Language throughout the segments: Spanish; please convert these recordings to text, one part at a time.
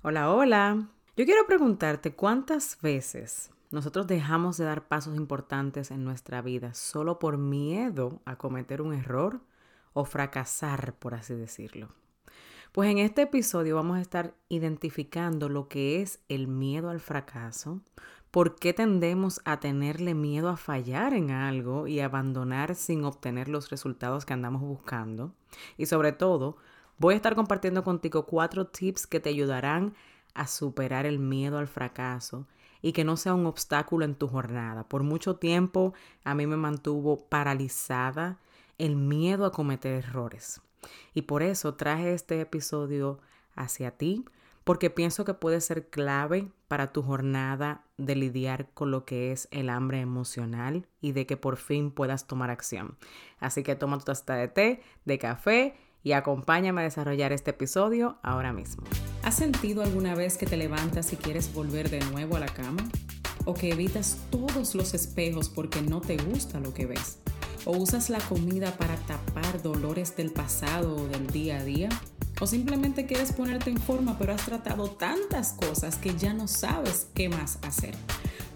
Hola, hola. Yo quiero preguntarte cuántas veces nosotros dejamos de dar pasos importantes en nuestra vida solo por miedo a cometer un error o fracasar, por así decirlo. Pues en este episodio vamos a estar identificando lo que es el miedo al fracaso, por qué tendemos a tenerle miedo a fallar en algo y abandonar sin obtener los resultados que andamos buscando. Y sobre todo, voy a estar compartiendo contigo cuatro tips que te ayudarán a superar el miedo al fracaso y que no sea un obstáculo en tu jornada. Por mucho tiempo a mí me mantuvo paralizada el miedo a cometer errores. Y por eso traje este episodio hacia ti, porque pienso que puede ser clave para tu jornada de lidiar con lo que es el hambre emocional y de que por fin puedas tomar acción. Así que toma tu taza de té, de café y acompáñame a desarrollar este episodio ahora mismo. ¿Has sentido alguna vez que te levantas y quieres volver de nuevo a la cama? ¿O que evitas todos los espejos porque no te gusta lo que ves? ¿O usas la comida para tapar dolores del pasado o del día a día? ¿O simplemente quieres ponerte en forma pero has tratado tantas cosas que ya no sabes qué más hacer?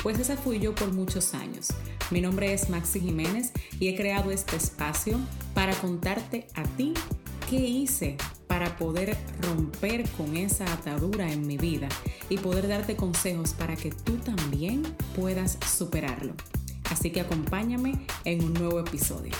Pues esa fui yo por muchos años. Mi nombre es Maxi Jiménez y he creado este espacio para contarte a ti qué hice para poder romper con esa atadura en mi vida y poder darte consejos para que tú también puedas superarlo. Así que acompáñame en un nuevo episodio.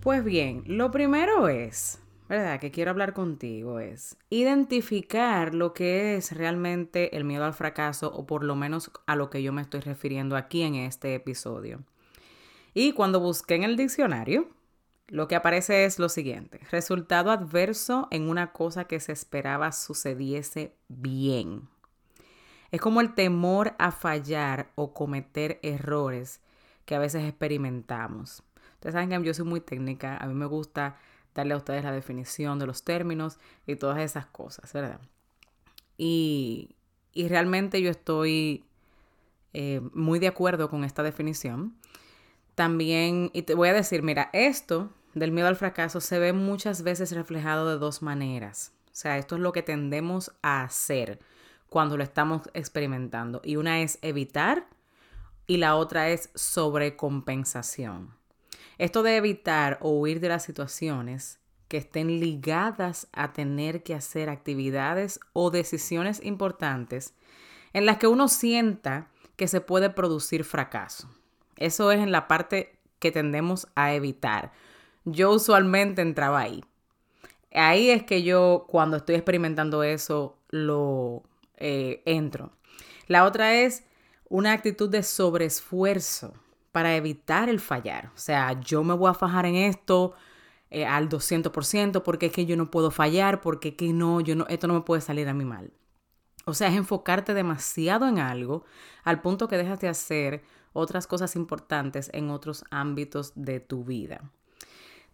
Pues bien, lo primero es, ¿verdad? Que quiero hablar contigo es identificar lo que es realmente el miedo al fracaso o por lo menos a lo que yo me estoy refiriendo aquí en este episodio. Y cuando busqué en el diccionario, lo que aparece es lo siguiente, resultado adverso en una cosa que se esperaba sucediese bien. Es como el temor a fallar o cometer errores que a veces experimentamos. Ustedes saben que yo soy muy técnica, a mí me gusta darle a ustedes la definición de los términos y todas esas cosas, ¿verdad? Y, realmente yo estoy eh, muy de acuerdo con esta definición. También, y te voy a decir, mira, esto del miedo al fracaso se ve muchas veces reflejado de dos maneras. O sea, esto es lo que tendemos a hacer cuando lo estamos experimentando. Y una es evitar y la otra es sobrecompensación. Esto de evitar o huir de las situaciones que estén ligadas a tener que hacer actividades o decisiones importantes en las que uno sienta que se puede producir fracaso. Eso es en la parte que tendemos a evitar yo usualmente entraba ahí. Ahí es que yo, cuando estoy experimentando eso, lo eh, entro. La otra es una actitud de sobreesfuerzo para evitar el fallar. O sea, yo me voy a fajar en esto eh, al 200% porque es que yo no puedo fallar, porque es que no, yo no, esto no me puede salir a mí mal. O sea, es enfocarte demasiado en algo al punto que dejas de hacer otras cosas importantes en otros ámbitos de tu vida.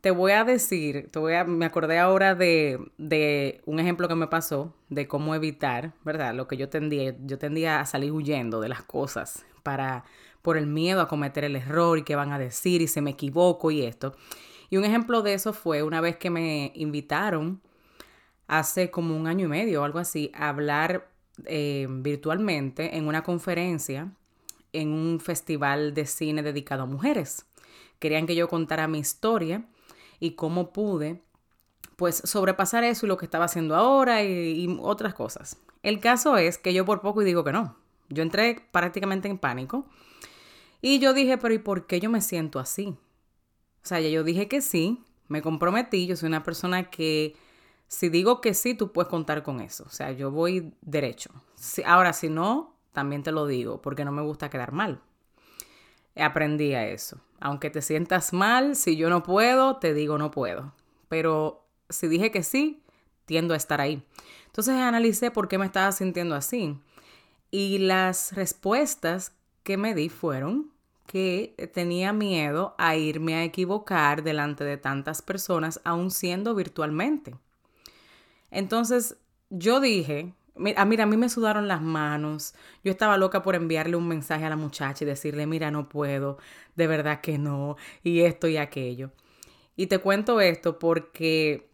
Te voy a decir, te voy a, me acordé ahora de, de, un ejemplo que me pasó de cómo evitar, ¿verdad? Lo que yo tendía, yo tendía a salir huyendo de las cosas para, por el miedo a cometer el error y qué van a decir y se me equivoco y esto. Y un ejemplo de eso fue una vez que me invitaron hace como un año y medio o algo así a hablar eh, virtualmente en una conferencia en un festival de cine dedicado a mujeres. Querían que yo contara mi historia y cómo pude pues sobrepasar eso y lo que estaba haciendo ahora y, otras cosas. El caso es que yo por poco y digo que no. Yo entré prácticamente en pánico y yo dije, pero ¿y por qué yo me siento así? O sea, yo dije que sí, me comprometí, yo soy una persona que si digo que sí, tú puedes contar con eso. O sea, yo voy derecho. ahora, si no, también te lo digo, porque no me gusta quedar mal aprendí a eso. Aunque te sientas mal, si yo no puedo, te digo no puedo. Pero si dije que sí, tiendo a estar ahí. Entonces analicé por qué me estaba sintiendo así. Y las respuestas que me di fueron que tenía miedo a irme a equivocar delante de tantas personas, aún siendo virtualmente. Entonces yo dije, Ah, mira, a mí me sudaron las manos. Yo estaba loca por enviarle un mensaje a la muchacha y decirle, mira, no puedo, de verdad que no, y esto y aquello. Y te cuento esto porque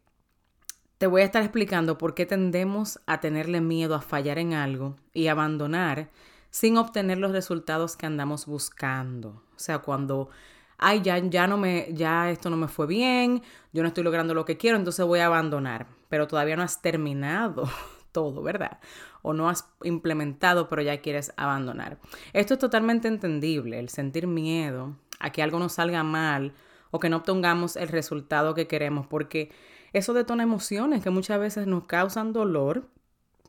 te voy a estar explicando por qué tendemos a tenerle miedo a fallar en algo y abandonar sin obtener los resultados que andamos buscando. O sea, cuando, ay, ya, ya no me, ya esto no me fue bien, yo no estoy logrando lo que quiero, entonces voy a abandonar. Pero todavía no has terminado todo, ¿verdad? O no has implementado, pero ya quieres abandonar. Esto es totalmente entendible, el sentir miedo a que algo nos salga mal o que no obtengamos el resultado que queremos, porque eso detona emociones que muchas veces nos causan dolor,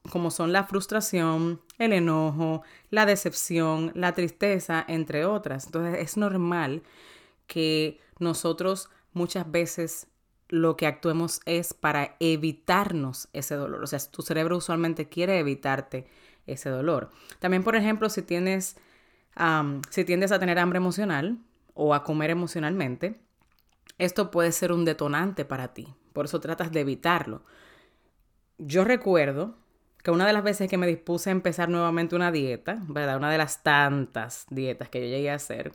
como son la frustración, el enojo, la decepción, la tristeza, entre otras. Entonces es normal que nosotros muchas veces lo que actuemos es para evitarnos ese dolor. O sea, tu cerebro usualmente quiere evitarte ese dolor. También, por ejemplo, si tienes, si tiendes a tener hambre emocional o a comer emocionalmente, esto puede ser un detonante para ti. Por eso tratas de evitarlo. Yo recuerdo que una de las veces que me dispuse a empezar nuevamente una dieta, ¿verdad? Una de las tantas dietas que yo llegué a hacer,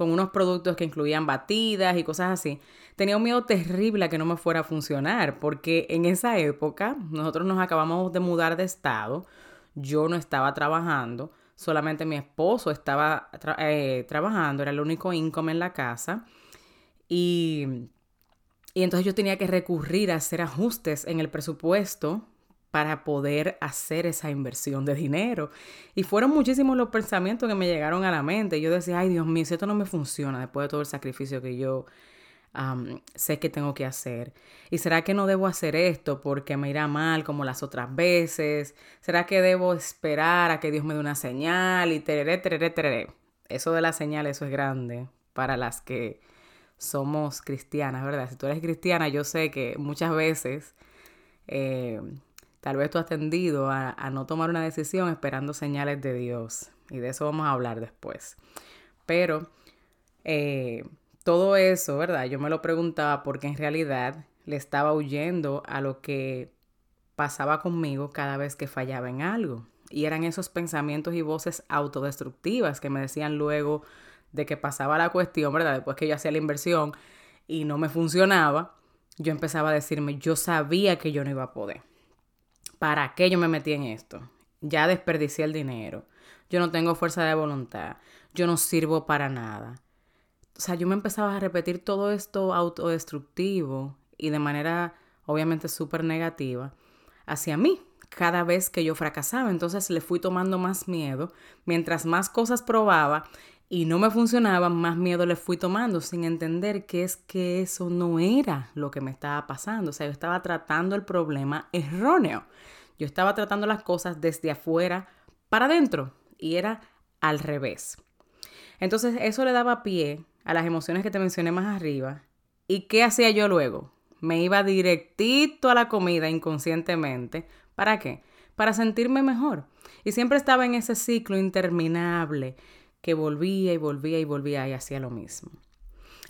con unos productos que incluían batidas y cosas así, tenía un miedo terrible a que no me fuera a funcionar, porque en esa época nosotros nos acabamos de mudar de estado, yo no estaba trabajando, solamente mi esposo estaba eh, trabajando, era el único income en la casa, y, y entonces yo tenía que recurrir a hacer ajustes en el presupuesto para poder hacer esa inversión de dinero. Y fueron muchísimos los pensamientos que me llegaron a la mente. Yo decía, ay Dios mío, si esto no me funciona después de todo el sacrificio que yo sé que tengo que hacer. ¿Y será que no debo hacer esto porque me irá mal como las otras veces? ¿Será que debo esperar a que Dios me dé una señal? Y tereré, tereré, tereré. Eso de la señal, eso es grande para las que somos cristianas, ¿verdad? Si tú eres cristiana, yo sé que muchas veces... Eh, Tal vez tú has tendido a, no tomar una decisión esperando señales de Dios. Y de eso vamos a hablar después. Pero eh, todo eso, ¿verdad? Yo me lo preguntaba porque en realidad le estaba huyendo a lo que pasaba conmigo cada vez que fallaba en algo. Y eran esos pensamientos y voces autodestructivas que me decían luego de que pasaba la cuestión, ¿verdad? Después que yo hacía la inversión y no me funcionaba, yo empezaba a decirme, yo sabía que yo no iba a poder. ¿Para qué yo me metí en esto? Ya desperdicié el dinero. Yo no tengo fuerza de voluntad. Yo no sirvo para nada. O sea, yo me empezaba a repetir todo esto autodestructivo y de manera obviamente súper negativa hacia mí cada vez que yo fracasaba. Entonces le fui tomando más miedo. Mientras más cosas probaba y no me funcionaban, más miedo le fui tomando sin entender que es que eso no era lo que me estaba pasando. O sea, yo estaba tratando el problema erróneo. Yo estaba tratando las cosas desde afuera para adentro y era al revés. Entonces eso le daba pie a las emociones que te mencioné más arriba. ¿Y qué hacía yo luego? Me iba directito a la comida inconscientemente. ¿Para qué? Para sentirme mejor. Y siempre estaba en ese ciclo interminable que volvía y volvía y volvía y hacía lo mismo.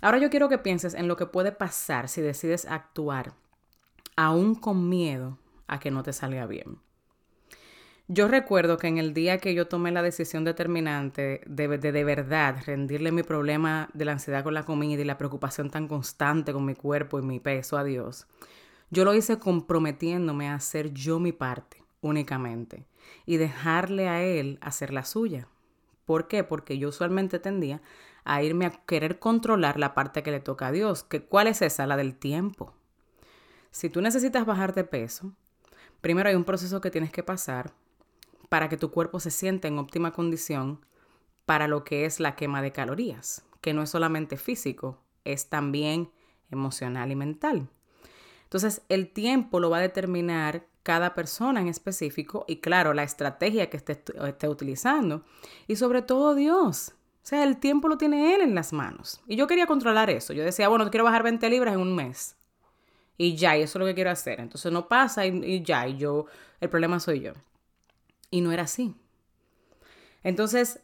Ahora yo quiero que pienses en lo que puede pasar si decides actuar aún con miedo a que no te salga bien. Yo recuerdo que en el día que yo tomé la decisión determinante de, de, de verdad rendirle mi problema de la ansiedad con la comida y la preocupación tan constante con mi cuerpo y mi peso a Dios, yo lo hice comprometiéndome a hacer yo mi parte únicamente y dejarle a Él hacer la suya. ¿Por qué? Porque yo usualmente tendía a irme a querer controlar la parte que le toca a Dios. Que, ¿Cuál es esa? La del tiempo. Si tú necesitas bajar de peso, primero hay un proceso que tienes que pasar para que tu cuerpo se sienta en óptima condición para lo que es la quema de calorías, que no es solamente físico, es también emocional y mental. Entonces, el tiempo lo va a determinar cada persona en específico y claro, la estrategia que esté, esté utilizando y sobre todo Dios. O sea, el tiempo lo tiene Él en las manos. Y yo quería controlar eso. Yo decía, bueno, quiero bajar 20 libras en un mes. Y ya, y eso es lo que quiero hacer. Entonces no pasa y, y ya, y yo, el problema soy yo. Y no era así. Entonces,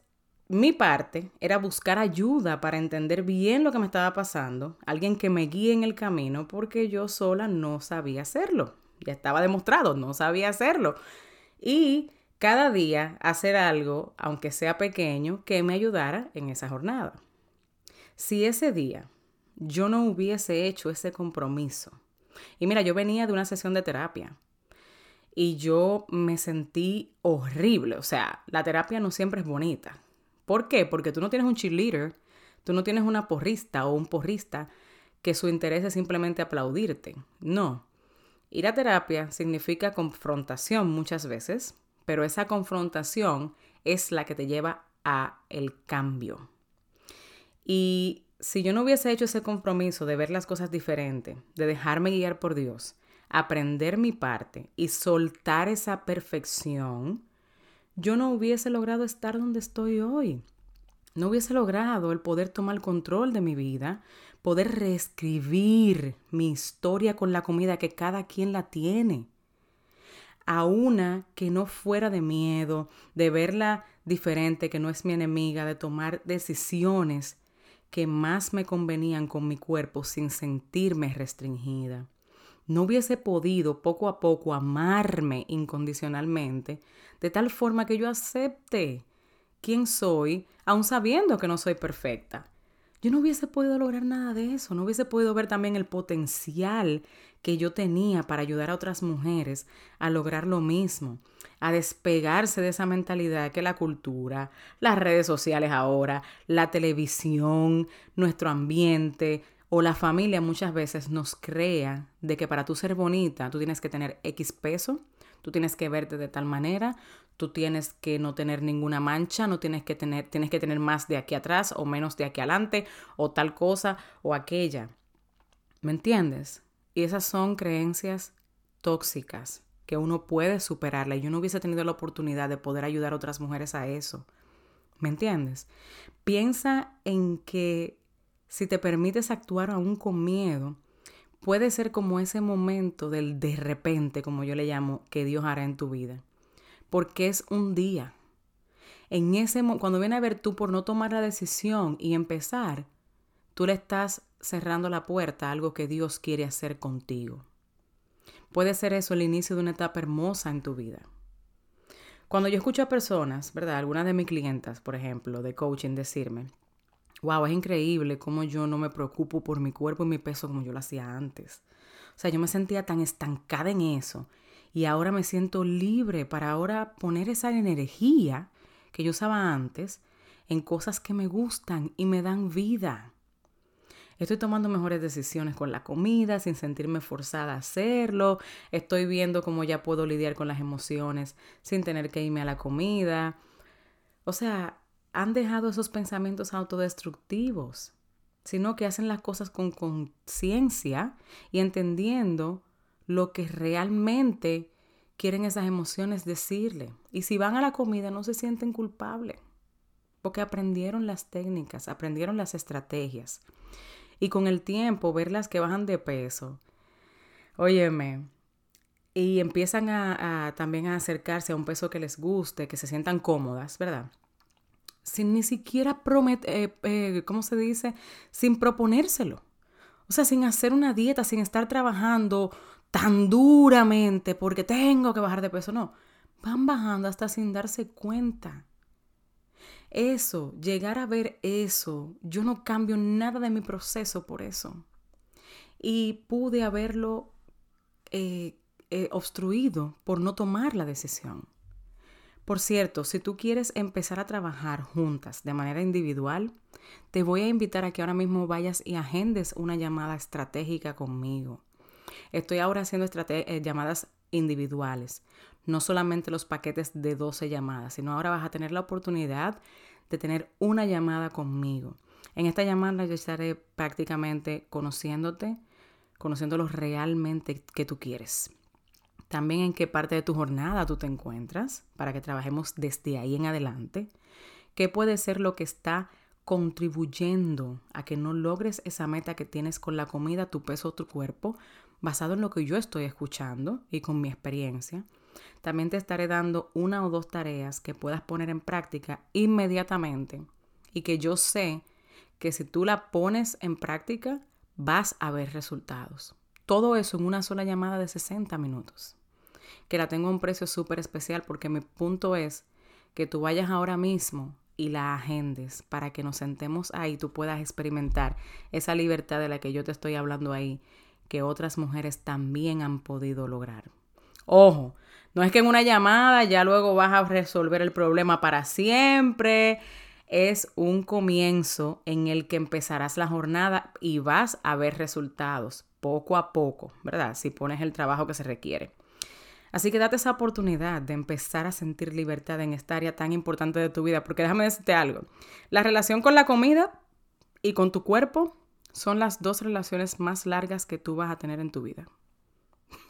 mi parte era buscar ayuda para entender bien lo que me estaba pasando, alguien que me guíe en el camino, porque yo sola no sabía hacerlo ya estaba demostrado, no sabía hacerlo. Y cada día hacer algo, aunque sea pequeño, que me ayudara en esa jornada. Si ese día yo no hubiese hecho ese compromiso Y mira, yo venía de una sesión de terapia y yo me sentí horrible. O sea, la terapia no siempre es bonita. ¿Por qué? Porque tú no tienes un cheerleader, tú no tienes una porrista o un porrista que su interés es simplemente aplaudirte. No. Ir a terapia significa confrontación muchas veces, pero esa confrontación es la que te lleva a el cambio. Y si yo no hubiese hecho ese compromiso de ver las cosas diferente, de dejarme guiar por Dios, aprender mi parte y soltar esa perfección, yo no hubiese logrado estar donde estoy hoy. No hubiese logrado el poder tomar control de mi vida, poder reescribir mi historia con la comida que cada quien la tiene. A una que no fuera de miedo, de verla diferente, que no es mi enemiga, de tomar decisiones que más me convenían con mi cuerpo sin sentirme restringida. No hubiese podido poco a poco amarme incondicionalmente, de tal forma que yo acepte quién soy, aun sabiendo que no soy perfecta. Yo no hubiese podido lograr nada de eso, no hubiese podido ver también el potencial que yo tenía para ayudar a otras mujeres a lograr lo mismo, a despegarse de esa mentalidad que la cultura, las redes sociales ahora, la televisión, nuestro ambiente o la familia muchas veces nos crea de que para tú ser bonita tú tienes que tener X peso, tú tienes que verte de tal manera, tú tienes que no tener ninguna mancha, no tienes que tener, tienes que tener más de aquí atrás o menos de aquí adelante o tal cosa o aquella. ¿Me entiendes? Y esas son creencias tóxicas que uno puede superarla yo no hubiese tenido la oportunidad de poder ayudar a otras mujeres a eso. ¿Me entiendes? Piensa en que si te permites actuar aún con miedo, puede ser como ese momento del de repente, como yo le llamo, que Dios hará en tu vida. Porque es un día. En ese cuando viene a ver tú por no tomar la decisión y empezar, tú le estás cerrando la puerta a algo que Dios quiere hacer contigo. Puede ser eso el inicio de una etapa hermosa en tu vida. Cuando yo escucho a personas, ¿verdad? Algunas de mis clientas, por ejemplo, de coaching, decirme, wow, es increíble cómo yo no me preocupo por mi cuerpo y mi peso como yo lo hacía antes. O sea, yo me sentía tan estancada en eso y ahora me siento libre para ahora poner esa energía que yo usaba antes en cosas que me gustan y me dan vida. Estoy tomando mejores decisiones con la comida sin sentirme forzada a hacerlo. Estoy viendo cómo ya puedo lidiar con las emociones sin tener que irme a la comida. O sea, han dejado esos pensamientos autodestructivos, sino que hacen las cosas con conciencia y entendiendo lo que realmente quieren esas emociones decirle. Y si van a la comida no se sienten culpables, porque aprendieron las técnicas, aprendieron las estrategias y con el tiempo verlas que bajan de peso, óyeme, y empiezan a, también a acercarse a un peso que les guste, que se sientan cómodas, ¿verdad? Sin ni siquiera prometer, eh, eh, ¿cómo se dice? Sin proponérselo. O sea, sin hacer una dieta, sin estar trabajando tan duramente porque tengo que bajar de peso. No, van bajando hasta sin darse cuenta. Eso, llegar a ver eso, yo no cambio nada de mi proceso por eso. Y pude haberlo eh, eh, obstruido por no tomar la decisión. Por cierto, si tú quieres empezar a trabajar juntas de manera individual, te voy a invitar a que ahora mismo vayas y agendes una llamada estratégica conmigo. Estoy ahora haciendo eh, llamadas individuales, no solamente los paquetes de 12 llamadas, sino ahora vas a tener la oportunidad de tener una llamada conmigo. En esta llamada yo estaré prácticamente conociéndote, conociéndolo realmente que tú quieres. También en qué parte de tu jornada tú te encuentras para que trabajemos desde ahí en adelante. ¿Qué puede ser lo que está contribuyendo a que no logres esa meta que tienes con la comida, tu peso, tu cuerpo, basado en lo que yo estoy escuchando y con mi experiencia? También te estaré dando una o dos tareas que puedas poner en práctica inmediatamente y que yo sé que si tú la pones en práctica vas a ver resultados. Todo eso en una sola llamada de 60 minutos. Que la tengo a un precio súper especial porque mi punto es que tú vayas ahora mismo y la agendes para que nos sentemos ahí y tú puedas experimentar esa libertad de la que yo te estoy hablando ahí que otras mujeres también han podido lograr. Ojo, no es que en una llamada ya luego vas a resolver el problema para siempre. Es un comienzo en el que empezarás la jornada y vas a ver resultados poco a poco, ¿verdad? Si pones el trabajo que se requiere. Así que date esa oportunidad de empezar a sentir libertad en esta área tan importante de tu vida, porque déjame decirte algo, la relación con la comida y con tu cuerpo son las dos relaciones más largas que tú vas a tener en tu vida.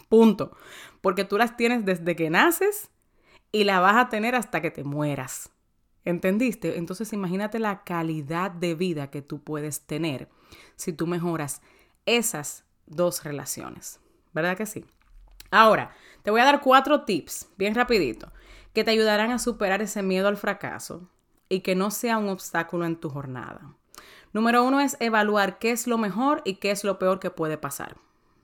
Punto. Porque tú las tienes desde que naces y la vas a tener hasta que te mueras. ¿Entendiste? Entonces imagínate la calidad de vida que tú puedes tener si tú mejoras esas dos relaciones. ¿Verdad que sí? Ahora, te voy a dar cuatro tips, bien rapidito, que te ayudarán a superar ese miedo al fracaso y que no sea un obstáculo en tu jornada. Número uno es evaluar qué es lo mejor y qué es lo peor que puede pasar.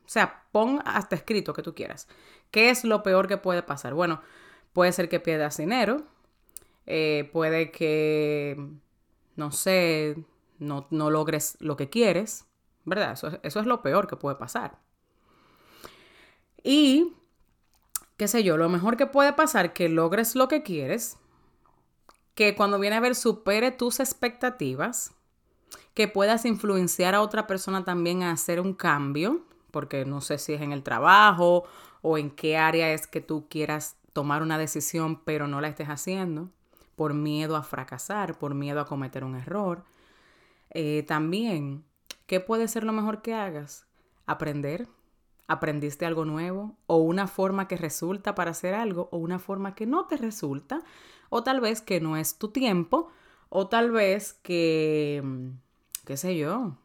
O sea, pon hasta escrito que tú quieras. ¿Qué es lo peor que puede pasar? Bueno, puede ser que pierdas dinero, eh, puede que, no sé, no, logres lo que quieres, ¿verdad? Eso, eso es lo peor que puede pasar. Y, qué sé yo, lo mejor que puede pasar que logres lo que quieres, que cuando viene a ver supere tus expectativas, que puedas influenciar a otra persona también a hacer un cambio, porque no sé si es en el trabajo o en qué área es que tú quieras tomar una decisión pero no la estés haciendo, por miedo a fracasar, por miedo a cometer un error. Eh, también, ¿qué puede ser lo mejor que hagas? Aprender. ¿Aprendiste algo nuevo? ¿O una forma que resulta para hacer algo? ¿O una forma que no te resulta? ¿O tal vez que no es tu tiempo? ¿O tal vez que mm, qué sé yo,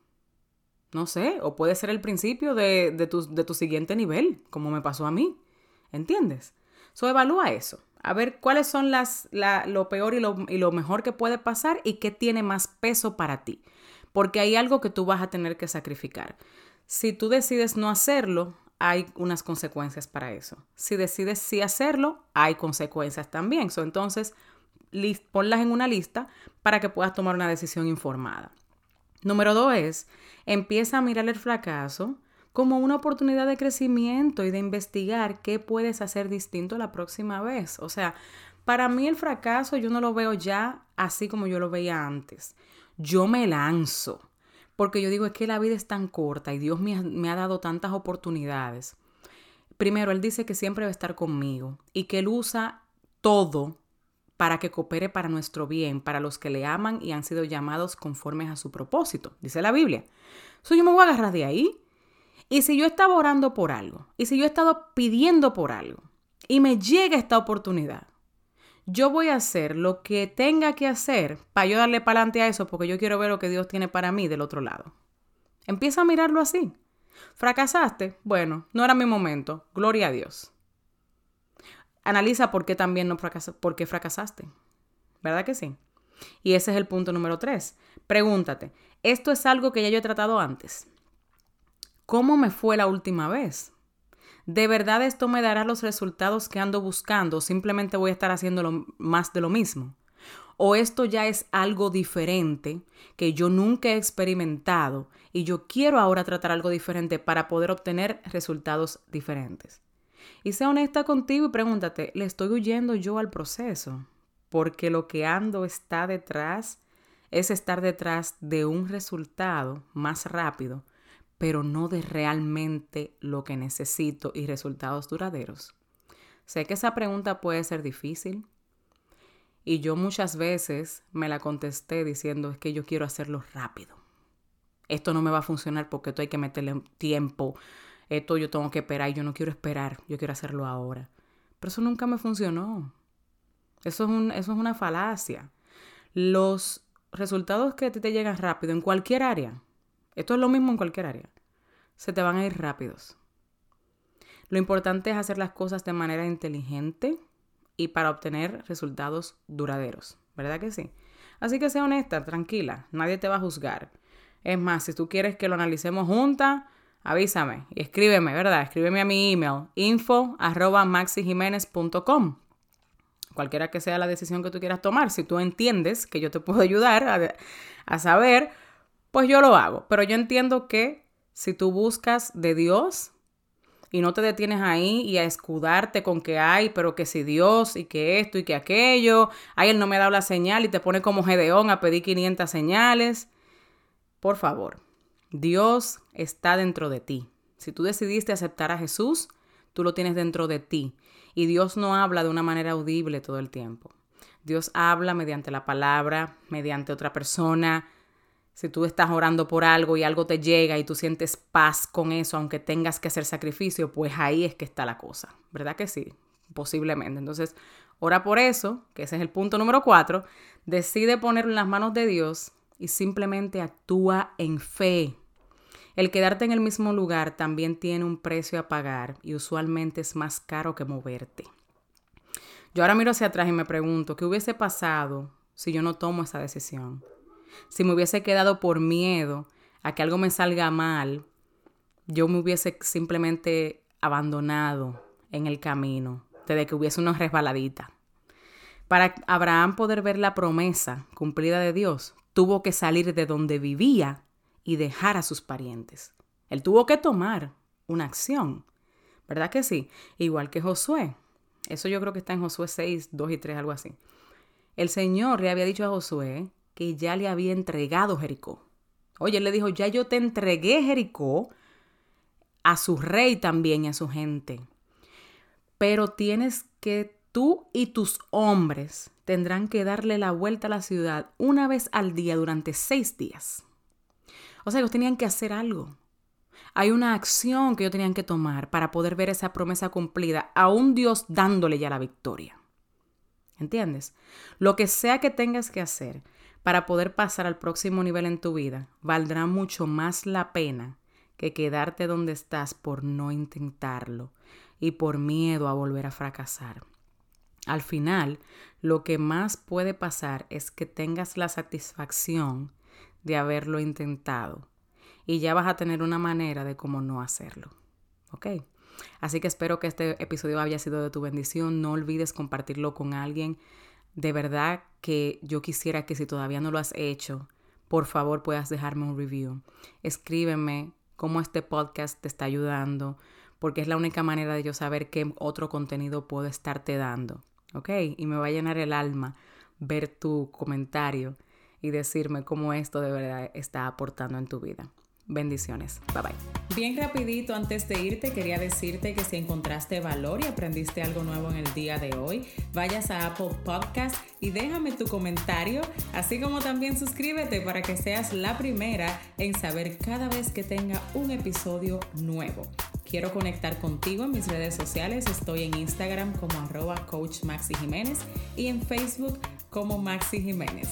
no sé, o puede ser el principio de, tu, de tu, siguiente nivel, como me pasó a mí, ¿entiendes? So, evalúa eso, a ver cuáles son las, lo peor y lo, y lo mejor que puede pasar y qué tiene más peso para ti, porque hay algo que tú vas a tener que sacrificar. Si tú decides no hacerlo, hay unas consecuencias para eso. Si decides sí hacerlo, hay consecuencias también. So, entonces, ponlas en una lista para que puedas tomar una decisión informada. Número dos es, empieza a mirar el fracaso como una oportunidad de crecimiento y de investigar qué puedes hacer distinto la próxima vez. O sea, para mí el fracaso yo no lo veo ya así como yo lo veía antes. Yo me lanzo, porque yo digo es que la vida es tan corta y Dios me ha, me ha dado tantas oportunidades. Primero, Él dice que siempre va a estar conmigo y que Él usa todo para que coopere para nuestro bien, para los que le aman y han sido llamados conformes a su propósito, dice la Biblia. So, yo me voy a agarrar de ahí. Y si yo estaba orando por algo, y si yo he estado pidiendo por algo, y me llega esta oportunidad, yo voy a hacer lo que tenga que hacer para yo darle para adelante a eso, porque yo quiero ver lo que Dios tiene para mí del otro lado. Empieza a mirarlo así. ¿Fracasaste? Bueno, no era mi momento. Gloria a Dios. Analiza por qué también no fracasaste, por qué fracasaste. ¿Verdad que sí? Y ese es el punto número tres. Pregúntate, ¿esto es algo que ya yo he tratado antes? ¿Cómo me fue la última vez? ¿De verdad esto me dará los resultados que ando buscando? ¿Simplemente voy a estar haciendo más de lo mismo? ¿O esto ya es algo diferente que yo nunca he experimentado y yo quiero ahora tratar algo diferente para poder obtener resultados diferentes? Y sea honesta contigo y pregúntate, ¿le estoy huyendo yo al proceso? Porque lo que ando está detrás es estar detrás de un resultado más rápido, pero no de realmente lo que necesito y resultados duraderos. Sé que esa pregunta puede ser difícil y yo muchas veces me la contesté diciendo es que yo quiero hacerlo rápido. Esto no me va a funcionar porque esto hay que meterle tiempo, esto yo tengo que esperar y yo no quiero esperar, yo quiero hacerlo ahora. Pero eso nunca me funcionó. Eso es, un, eso es una falacia. Los resultados que te, te llegan rápido en cualquier área, esto es lo mismo en cualquier área, se te van a ir rápidos. Lo importante es hacer las cosas de manera inteligente y para obtener resultados duraderos, ¿verdad que sí? Así que sea honesta, tranquila, nadie te va a juzgar. Es más, si tú quieres que lo analicemos juntas, avísame y escríbeme, ¿verdad? Escríbeme a mi email info. Cualquiera que sea la decisión que tú quieras tomar, si tú entiendes que yo te puedo ayudar a, a saber, pues yo lo hago. Pero yo entiendo que si tú buscas de Dios y no te detienes ahí y a escudarte con que hay, pero que si Dios y que esto y que aquello, ay, él no me ha dado la señal y te pone como Gedeón a pedir 500 señales. Por favor, Dios está dentro de ti. Si tú decidiste aceptar a Jesús, tú lo tienes dentro de ti. Y Dios no habla de una manera audible todo el tiempo. Dios habla mediante la palabra, mediante otra persona, si tú estás orando por algo y algo te llega y tú sientes paz con eso, aunque tengas que hacer sacrificio, pues ahí es que está la cosa, ¿verdad que sí? Posiblemente. Entonces, ora por eso, que ese es el punto número cuatro, decide ponerlo en las manos de Dios y simplemente actúa en fe. El quedarte en el mismo lugar también tiene un precio a pagar y usualmente es más caro que moverte. Yo ahora miro hacia atrás y me pregunto, ¿qué hubiese pasado si yo no tomo esa decisión? si me hubiese quedado por miedo a que algo me salga mal, yo me hubiese simplemente abandonado en el camino, desde que hubiese una resbaladita. Para Abraham poder ver la promesa cumplida de Dios, tuvo que salir de donde vivía y dejar a sus parientes. Él tuvo que tomar una acción. ¿Verdad que sí? Igual que Josué. Eso yo creo que está en Josué 6, 2 y 3, algo así. El Señor le había dicho a Josué que ya le había entregado Jericó. Oye, él le dijo, ya yo te entregué Jericó a su rey también y a su gente. Pero tienes que tú y tus hombres tendrán que darle la vuelta a la ciudad una vez al día durante seis días. O sea, ellos tenían que hacer algo. Hay una acción que ellos tenían que tomar para poder ver esa promesa cumplida, a un Dios dándole ya la victoria. ¿Entiendes? Lo que sea que tengas que hacer, para poder pasar al próximo nivel en tu vida, valdrá mucho más la pena que quedarte donde estás por no intentarlo y por miedo a volver a fracasar. Al final, lo que más puede pasar es que tengas la satisfacción de haberlo intentado y ya vas a tener una manera de cómo no hacerlo. ¿Ok? Así que espero que este episodio haya sido de tu bendición. No olvides compartirlo con alguien de verdad que yo quisiera que si todavía no lo has hecho, por favor puedas dejarme un review. Escríbeme cómo este podcast te está ayudando, porque es la única manera de yo saber qué otro contenido puedo estarte dando. ¿Ok? Y me va a llenar el alma ver tu comentario y decirme cómo esto de verdad está aportando en tu vida. Bendiciones. Bye bye. Bien rapidito, antes de irte, quería decirte que si encontraste valor y aprendiste algo nuevo en el día de hoy, vayas a Apple Podcast y déjame tu comentario, así como también suscríbete para que seas la primera en saber cada vez que tenga un episodio nuevo. Quiero conectar contigo en mis redes sociales. Estoy en Instagram como arroba coach Maxi Jiménez y en Facebook como Maxi Jiménez.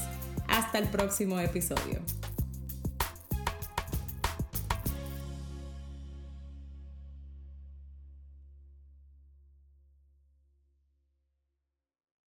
Hasta el próximo episodio.